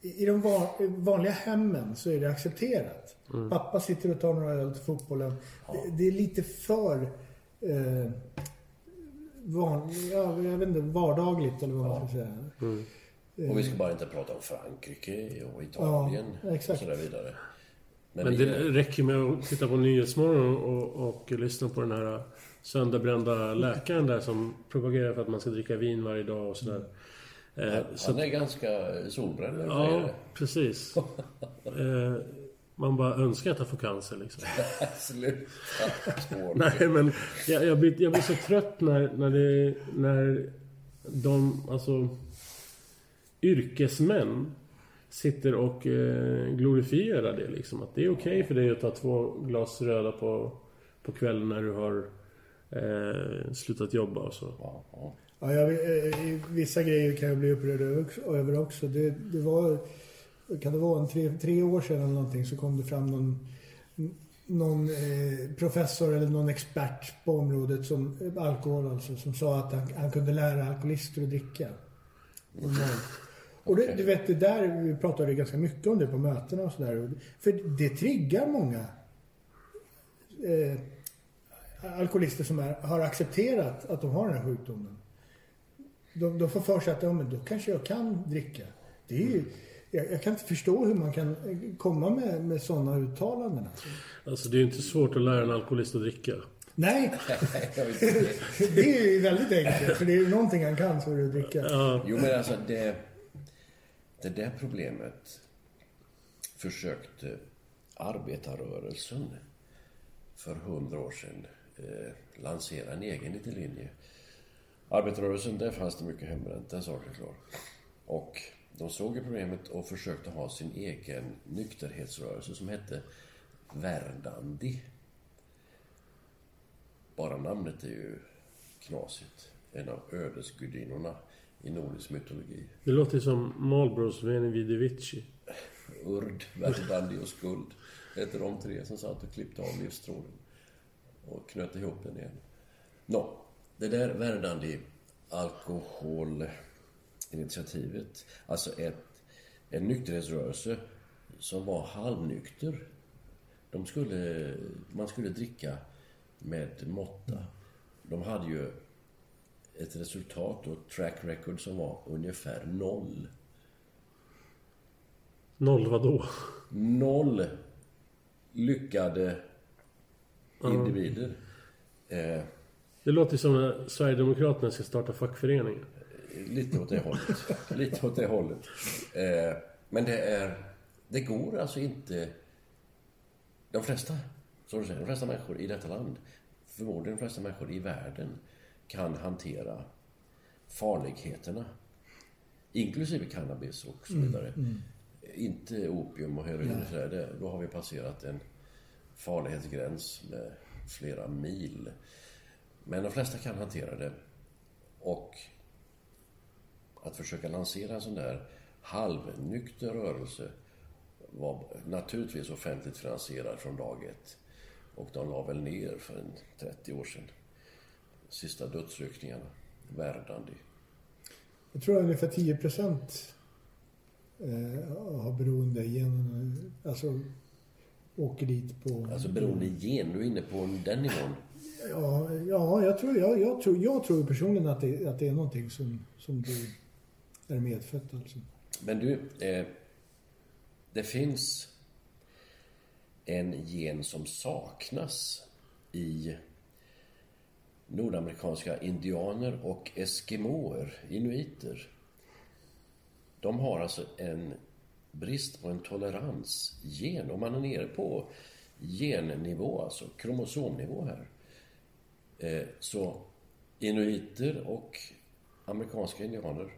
I de van, vanliga hemmen så är det accepterat. Pappa sitter och tar några öl till fotbollen. Det, det är lite för eh, van, ja, jag vet inte, vardagligt eller vad man ska säga. Och vi ska bara inte prata om Frankrike och Italien Ja, exakt. och så där vidare. Men, Men det räcker med att titta på Nyhetsmorgon och, och lyssna på den här sönderbrända läkaren där som propagerar för att man ska dricka vin varje dag och sådär. Eh, så, han är ganska solbränd, ja, precis. Eh, man bara önskar att han får cancer liksom. Sluta. Nej men jag, jag, blir, jag blir så trött när, när det... När de, alltså... Yrkesmän sitter och eh, glorifierar det liksom. Att det är okej för dig att ta två glas röda på, på kvällen när du har eh, slutat jobba och så. Ja, ja. Ja, jag, eh, i vissa grejer kan jag bli upprörd över också-. Det, det var, kan det vara en tre, tre år sedan eller någonting så kom det fram någon, någon eh, professor eller någon expert på området som eh, alkohol alltså, som sa att han, han kunde lära alkoholister att dricka. Normalt. Och det, du vet, det där, vi pratade ganska mycket om det på mötena och sådär. För det triggar många eh, alkoholister som är, har accepterat att de har den här sjukdomen. De, de får för sig att ja, men då kanske jag kan dricka. Det är ju, jag, jag kan inte förstå hur man kan eh, komma med, med sådana uttalanden. Alltså. Alltså det är ju inte svårt att lära en alkoholist att dricka. Nej, det är ju väldigt enkelt. För det är ju någonting han kan så är det att dricka. Jo, men alltså det... Det där problemet försökte arbetarrörelsen för hundra år sedan eh, lansera en egen liten linje. Arbetarrörelsen, där fanns det mycket hembränt, den saken är klar. Och de såg ju problemet och försökte ha sin egen nykterhetsrörelse som hette Verdandi. Bara namnet är ju knasigt. En av ödesgudinnorna i nordisk mytologi. Det låter som Marlboros Veni Vidi Vici. Urd, Verdandi och Skuld hette de tre som satt och klippte av livstråden och knöt ihop den igen. Nå, det där Verdandi alkoholinitiativet, alltså ett, en nykterhetsrörelse som var halvnykter. De skulle, man skulle dricka med måtta. De hade ju ett resultat och track record som var ungefär noll. Noll vadå? noll lyckade individer. Eh, Det låter som när Sverigedemokraterna ska starta fackföreningar. lite åt det hållet. lite åt det hållet. Eh, men det är... Det går alltså inte... De flesta, så du säger, de flesta människor i detta land, förmodligen de flesta människor i världen, kan hantera farligheterna. Inklusive cannabis och så vidare. Inte opium och heroin och sådär. Det- Då har vi passerat en farlighetsgräns med flera mil. Men de flesta kan hantera det. Och att försöka lansera en sån där halvnykter rörelse var naturligtvis offentligt finansierad från dag ett. Och de la väl ner för en 30 år sedan. Sista dödsryckningarna. Verdandi. Jag tror att ungefär 10 procent eh, har beroende igen. Alltså åker dit på... Alltså beroende gen, du är inne på den nivån. Ja, ja jag, tror, jag, jag, tror, jag tror personligen att det, att det är någonting som, som du är medfött alltså. Men du, eh, det finns en gen som saknas i nordamerikanska indianer och eskimoer, inuiter. De har alltså en brist på en toleransgen. Om man är nere på gennivå, alltså kromosomnivå här. Eh, så inuiter och amerikanska indianer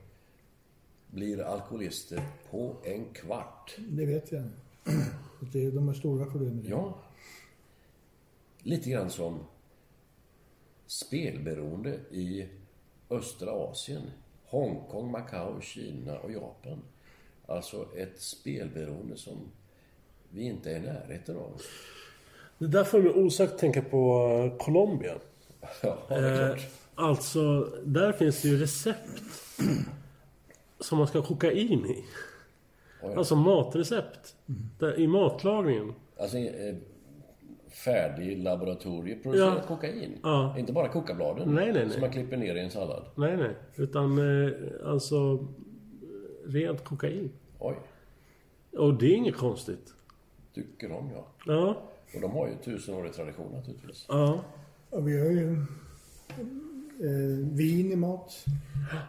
blir alkoholister på en kvart. Det vet jag. Det, de har stora problem med. Ja. Lite grann som spelberoende i östra Asien. Hongkong, Macao, Kina och Japan. Alltså ett spelberoende som vi inte är i närheten av. Det där får mig osökt tänka på Colombia. Ja, det är Eh, klart. alltså, där finns det ju recept som man ska ha kokain i. Oj. Alltså matrecept. Där, I matlagningen. Alltså eh, färdig laboratorieproducerat Ja. kokain. Ja. Inte bara kokabladen Nej, nej, nej. som man klipper ner i en sallad. Nej, nej. Utan eh, alltså rent kokain. Oj, Och det är inget konstigt. tycker de ja. Ja, Och de har ju tusenårig tradition naturligtvis. ja. Ja, vi har ju eh, vin i mat.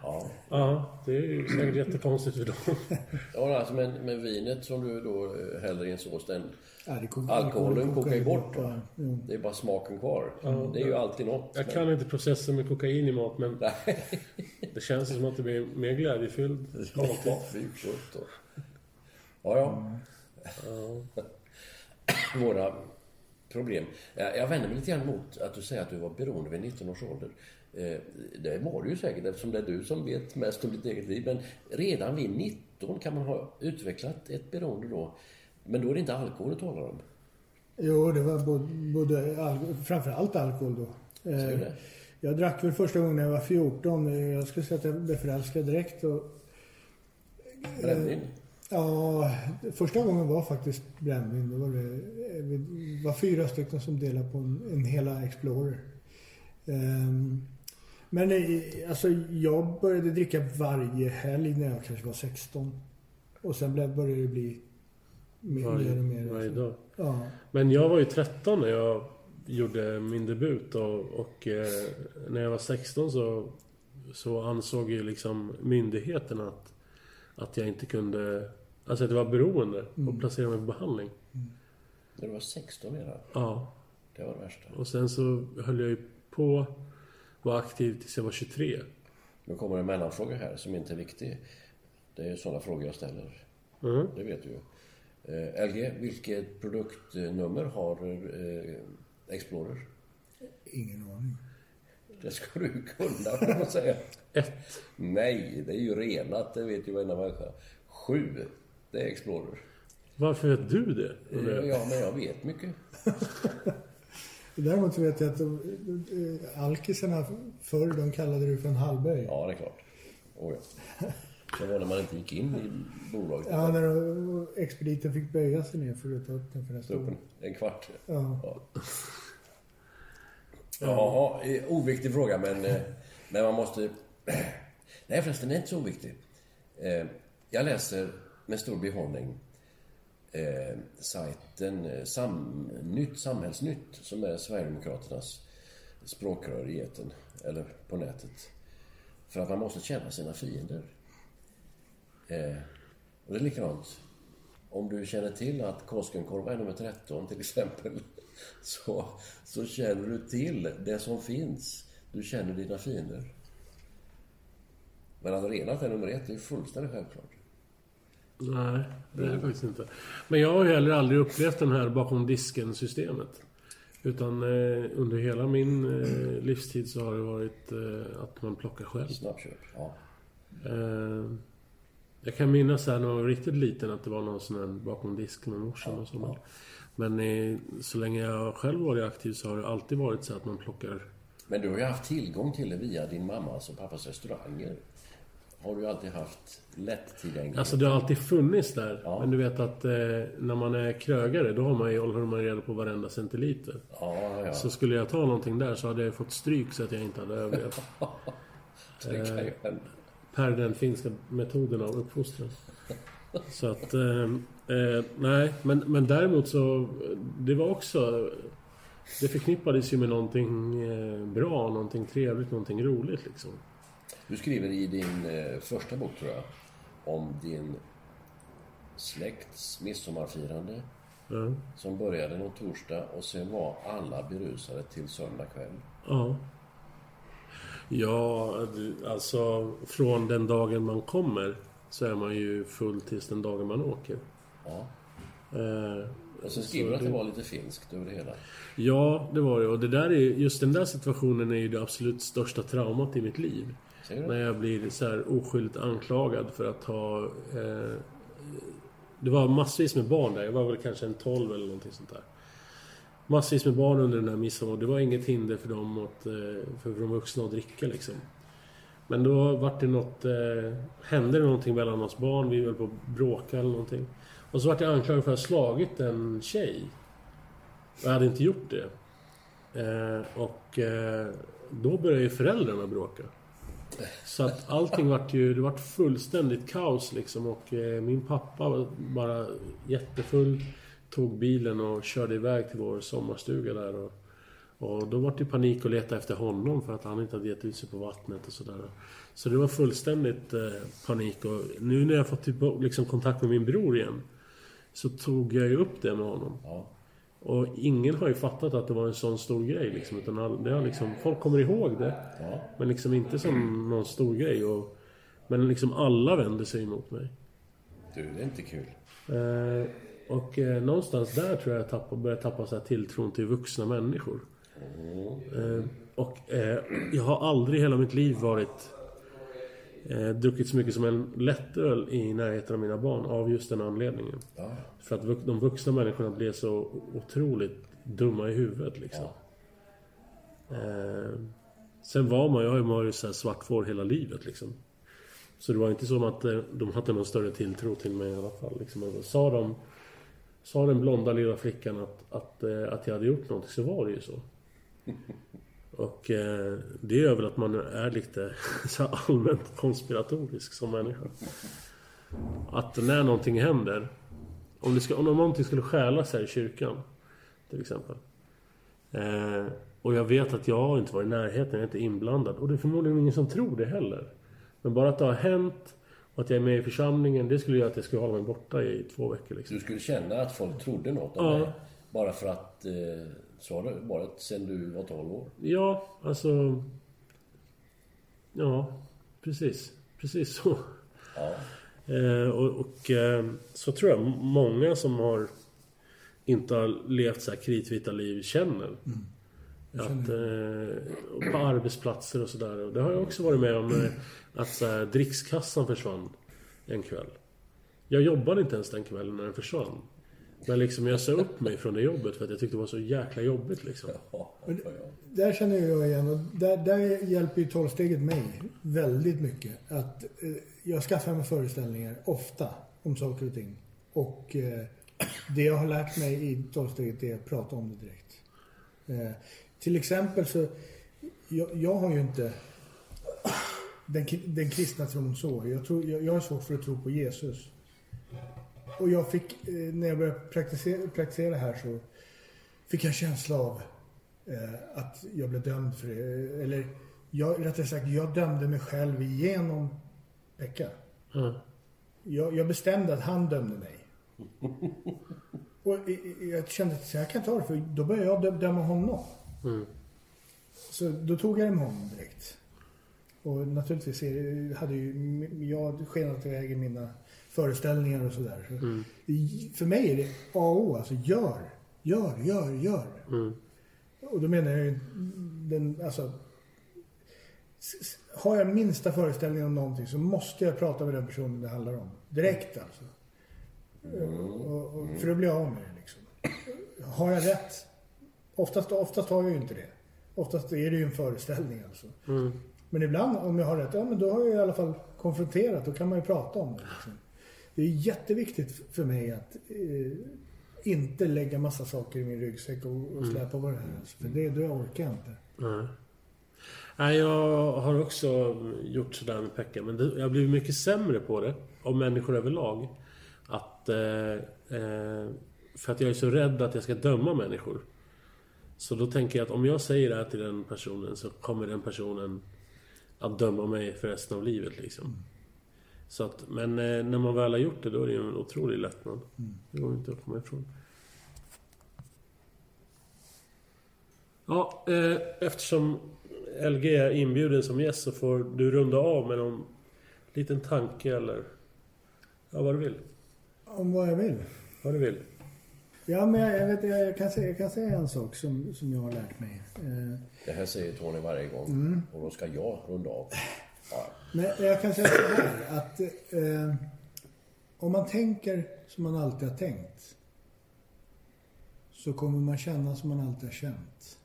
Ja. Ja, det är ju säkert jättekonstigt för dem. Ja, alltså men, men vinet som du då eh, häller i en sås, den, Ja, det kok- alkoholen kokar ju bort. Ja, va? jo. Det är bara smaken kvar. det är ju alltid något. Jag men- kan inte processen med kokain i mat, men det känns som att det blir mer glädjefylld. Ja, fy sjutton. Ja, ja. Våra problem. Jag, jag vänder mig lite grann mot att du säger att du var beroende vid 19 års ålder. Eh, det var du ju säkert eftersom det är du som vet mest om ditt eget liv. Men redan vid 19 kan man ha utvecklat ett beroende då. Men då är det inte alkohol du talar om. Jo, det var både, både al- framförallt alkohol då. Eh, jag drack väl första gången när jag var 14. Eh, Jag skulle säga att jag blev förälskad direkt. Och, Brännvin? Ja, första gången var faktiskt brännvin. Var det, eh, vi var fyra stycken som delade på en, en hela Explorer. Ehm, men eh, alltså, jag började dricka varje helg när jag kanske var 16. Och sen började det bli mer, Varje, mer och mer. varje alltså. dag. Ja. Men jag var ju 13 när jag gjorde min debut och, och eh, när jag var 16 så, så ansåg ju liksom myndigheterna att, att jag inte kunde... Alltså att jag var beroende och placerade mig på behandling. När du var 16 redan? Ja. Det var det värsta. Och sen så höll jag ju på var aktiv tills jag var 23. Nu kommer en mellanfråga här som inte är viktig. Det är sådana frågor jag ställer. Mm. Det vet du ju. Eh, LG, vilket produktnummer har eh, Explorer? Ingen aning. Det ska du kunna, kan man säga. Ett. Nej, det är ju renat. Det vet ju varenda människa. Sju, det är Explorer. Varför vet du det? jag? Ja, men jag vet mycket. Däremot så vet jag att de, eh, alkisarna förr, de kallade det för en halvböj. Ja, Ja, det är klart. Oh, ja. Det var när man inte gick in i bolaget. när de- expediten fick böja sig ner för att ta upp den för nästa Upp en, år. en kvart. Ja. Ja. Jaha, eh, oviktig fråga men, eh, men man måste... Nej förresten, det är inte så oviktig. Eh, Jag läser med stor behållning eh, sajten Sam, Nytt Samhällsnytt som är Sverigedemokraternas språkrör i etern, eller på nätet. För att man måste känna sina fiender. Eh, och det är likadant. Om du känner till att Koskenkorva är nummer 13 till exempel så, så känner du till det som finns. Du känner dina fiender. Men att renat är nummer ett, det är fullständigt självklart. Nej, det är det faktiskt inte. Men jag har ju heller aldrig upplevt den här bakom disken-systemet. Utan eh, under hela min eh, livstid så har det varit eh, att man plockar själv. Snabbköp, ja. Eh, Jag kan minnas här när jag var riktigt liten att det var någon sån här bakom disken med morsan och så. Ja. Men eh, så länge jag själv varit aktiv så har det alltid varit så att man plockar... Men du har ju haft tillgång till det via din mammas och pappas restauranger. Har du alltid haft lättillgängligt? Alltså det har alltid funnits där. Ja. Men du vet att eh, när man är krögare då har man ju, håller man reda på varenda centiliter. Ja, ja. Så skulle jag ta någonting där så hade jag fått stryk så att jag inte hade överlevt. det kan ju hända. Per den finska metoden av uppfostran. Så att, eh, eh, nej, men, men däremot så, det var också, det förknippades ju med någonting eh, bra, någonting trevligt, någonting roligt liksom. Du skriver i din eh, första bok, tror jag, om din släkts midsommarfirande Ja. som började någon torsdag och sen var alla berusade till söndag kväll. Ja. Ja, alltså från den dagen man kommer så är man ju full tills den dagen man åker. Ja. Eh, Och sen så skriver du att det var lite finskt över det hela. Ja, det var det. Och det där är, just den där situationen är ju det absolut största traumat i mitt liv. När jag blir så här oskyldigt anklagad för att ha... Eh, det var massvis med barn där. Jag var väl kanske en 12 eller någonting sånt där. Massvis med barn under den här midsommar. Det var inget hinder för dem att, eh, för de vuxna att dricka liksom. Men då vart det något... Eh, hände det någonting mellan oss barn. Vi höll på att bråka eller någonting. Och så vart jag anklagad för att ha slagit en tjej. Och jag hade inte gjort det. Eh, och eh, då började ju föräldrarna bråka. Så att allting vart ju, det vart fullständigt kaos liksom och eh, min pappa var bara jättefull. Tog bilen och körde iväg till vår sommarstuga där och, och då vart det panik att leta efter honom för att han inte hade gett ut sig på vattnet och sådär. Så det var fullständigt eh, panik och nu när jag fått typ, liksom, kontakt med min bror igen så tog jag ju upp det med honom. Ja. Och ingen har ju fattat att det var en sån stor grej liksom. Utan all, det har liksom, folk kommer ihåg det. Ja. Men liksom inte som någon stor grej. Och, men liksom alla vänder sig emot mig. Du, det är inte kul. Eh, och eh, någonstans där tror jag jag tappar, börjar tappa så här tilltron till vuxna människor. Eh, och eh, jag har aldrig i hela mitt liv varit eh, druckit så mycket som en lättöl i närheten av mina barn av just den anledningen. Ja. För att de vuxna människorna blev så otroligt dumma i huvudet liksom. Eh, sen var man, jag har ju varit så här svart får hela livet liksom. Så det var inte som att eh, de hade någon större tilltro till mig i alla fall. Liksom. Och Sa, de, sa den blonda lilla flickan att, att, eh, att jag hade gjort någonting så var det ju så. Och eh, det är väl att man är lite så allmänt konspiratorisk som människa. Att när någonting händer om, det ska, om någonting skulle stjälas här i kyrkan till exempel. Eh, och jag vet att jag inte var i närheten, jag är inte inblandad. Och det är förmodligen ingen som tror det heller. Men bara att det har hänt och att jag är med i församlingen, det skulle göra att jag skulle hålla mig borta i två veckor liksom. Du skulle känna att folk trodde något om Ja. dig. Bara för att... Eh, så har det varit sen du var 12 år. Ja, alltså... Ja, precis. Precis så. Ja. Eh, och och eh, så tror jag många som har inte har levt så här kritvita liv känner. Att, eh, på arbetsplatser och sådär. Och Det har jag också varit med om. eh, Att så här, drickskassan försvann en kväll. Jag jobbade inte ens den kvällen när den försvann. Men liksom jag sa upp mig från det jobbet för att jag tyckte det var så jäkla jobbigt liksom. Ja, ja, ja. Där känner jag igen och där, där hjälper ju tolvsteget mig väldigt mycket. Att eh, jag skaffar mig föreställningar ofta om saker och ting. Och eh, det jag har lärt mig i tolvsteget är att prata om det direkt. Eh, till exempel så, jag, jag har ju inte den, den kristna tron så. Jag, tror, jag, jag har svårt för att tro på Jesus. Och jag fick, eh, när jag började praktisera, praktisera här så fick jag en känsla av eh, att jag blev dömd för det. Eller jag, rättare sagt, jag dömde mig själv igenom Pekka. Ja. Jag, jag bestämde att han dömde mig. Och i- jag kände att här kan jag ta det, för då började jag dö- döma honom. Så då tog jag med honom direkt. Och naturligtvis hade ju jag skenat iväg i mina föreställningar och sådär. Så i- För mig är det A och O, alltså gör, gör, gör, gör. Och då menar jag ju den, alltså har jag minsta föreställning om någonting så måste jag prata med den personen det handlar om. Direkt alltså. Och, och, för att bli av med det liksom. Har jag rätt? Oftast, oftast har jag ju inte det. Oftast är det ju en föreställning alltså. Men ibland om jag har rätt, ja men då har jag i alla fall konfronterat. Då kan man ju prata om det. Liksom. Det är jätteviktigt för mig att eh, inte lägga massa saker i min ryggsäck och, och släpa på det här. Alltså, för det, då orkar jag inte. Nej. Nej, jag har också gjort sådär med Pekka, men det, jag blivit mycket sämre på det. Om människor överlag. Att... Eh, eh, för att jag är så rädd att jag ska döma människor. Så då tänker jag att om jag säger det här till den personen så kommer den personen att döma mig för resten av livet liksom. Så att, men eh, när man väl har gjort det då är det ju en otrolig lättnad. Det går inte att komma ifrån. Ja, eh, eftersom LG är inbjuden som gäst så får du runda av med någon liten tanke eller... Ja, vad du vill. Om vad jag vill. Vad du vill. Ja, men jag, jag, vet, jag, kan säga, jag kan säga en sak som, som jag har lärt mig. Eh, Det här säger Tony varje gång. Och då ska jag runda av. Ja. Men jag kan säga så här att eh, om man tänker som man alltid har tänkt så kommer man känna som man alltid har känt.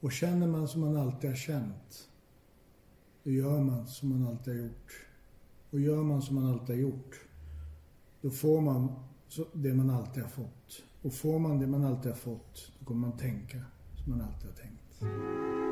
Och känner man som man alltid har känt då gör man som man alltid har gjort. Och gör man som man alltid har gjort då får man så- det man alltid har fått. Och får man det man alltid har fått då kommer man tänka som man alltid har tänkt.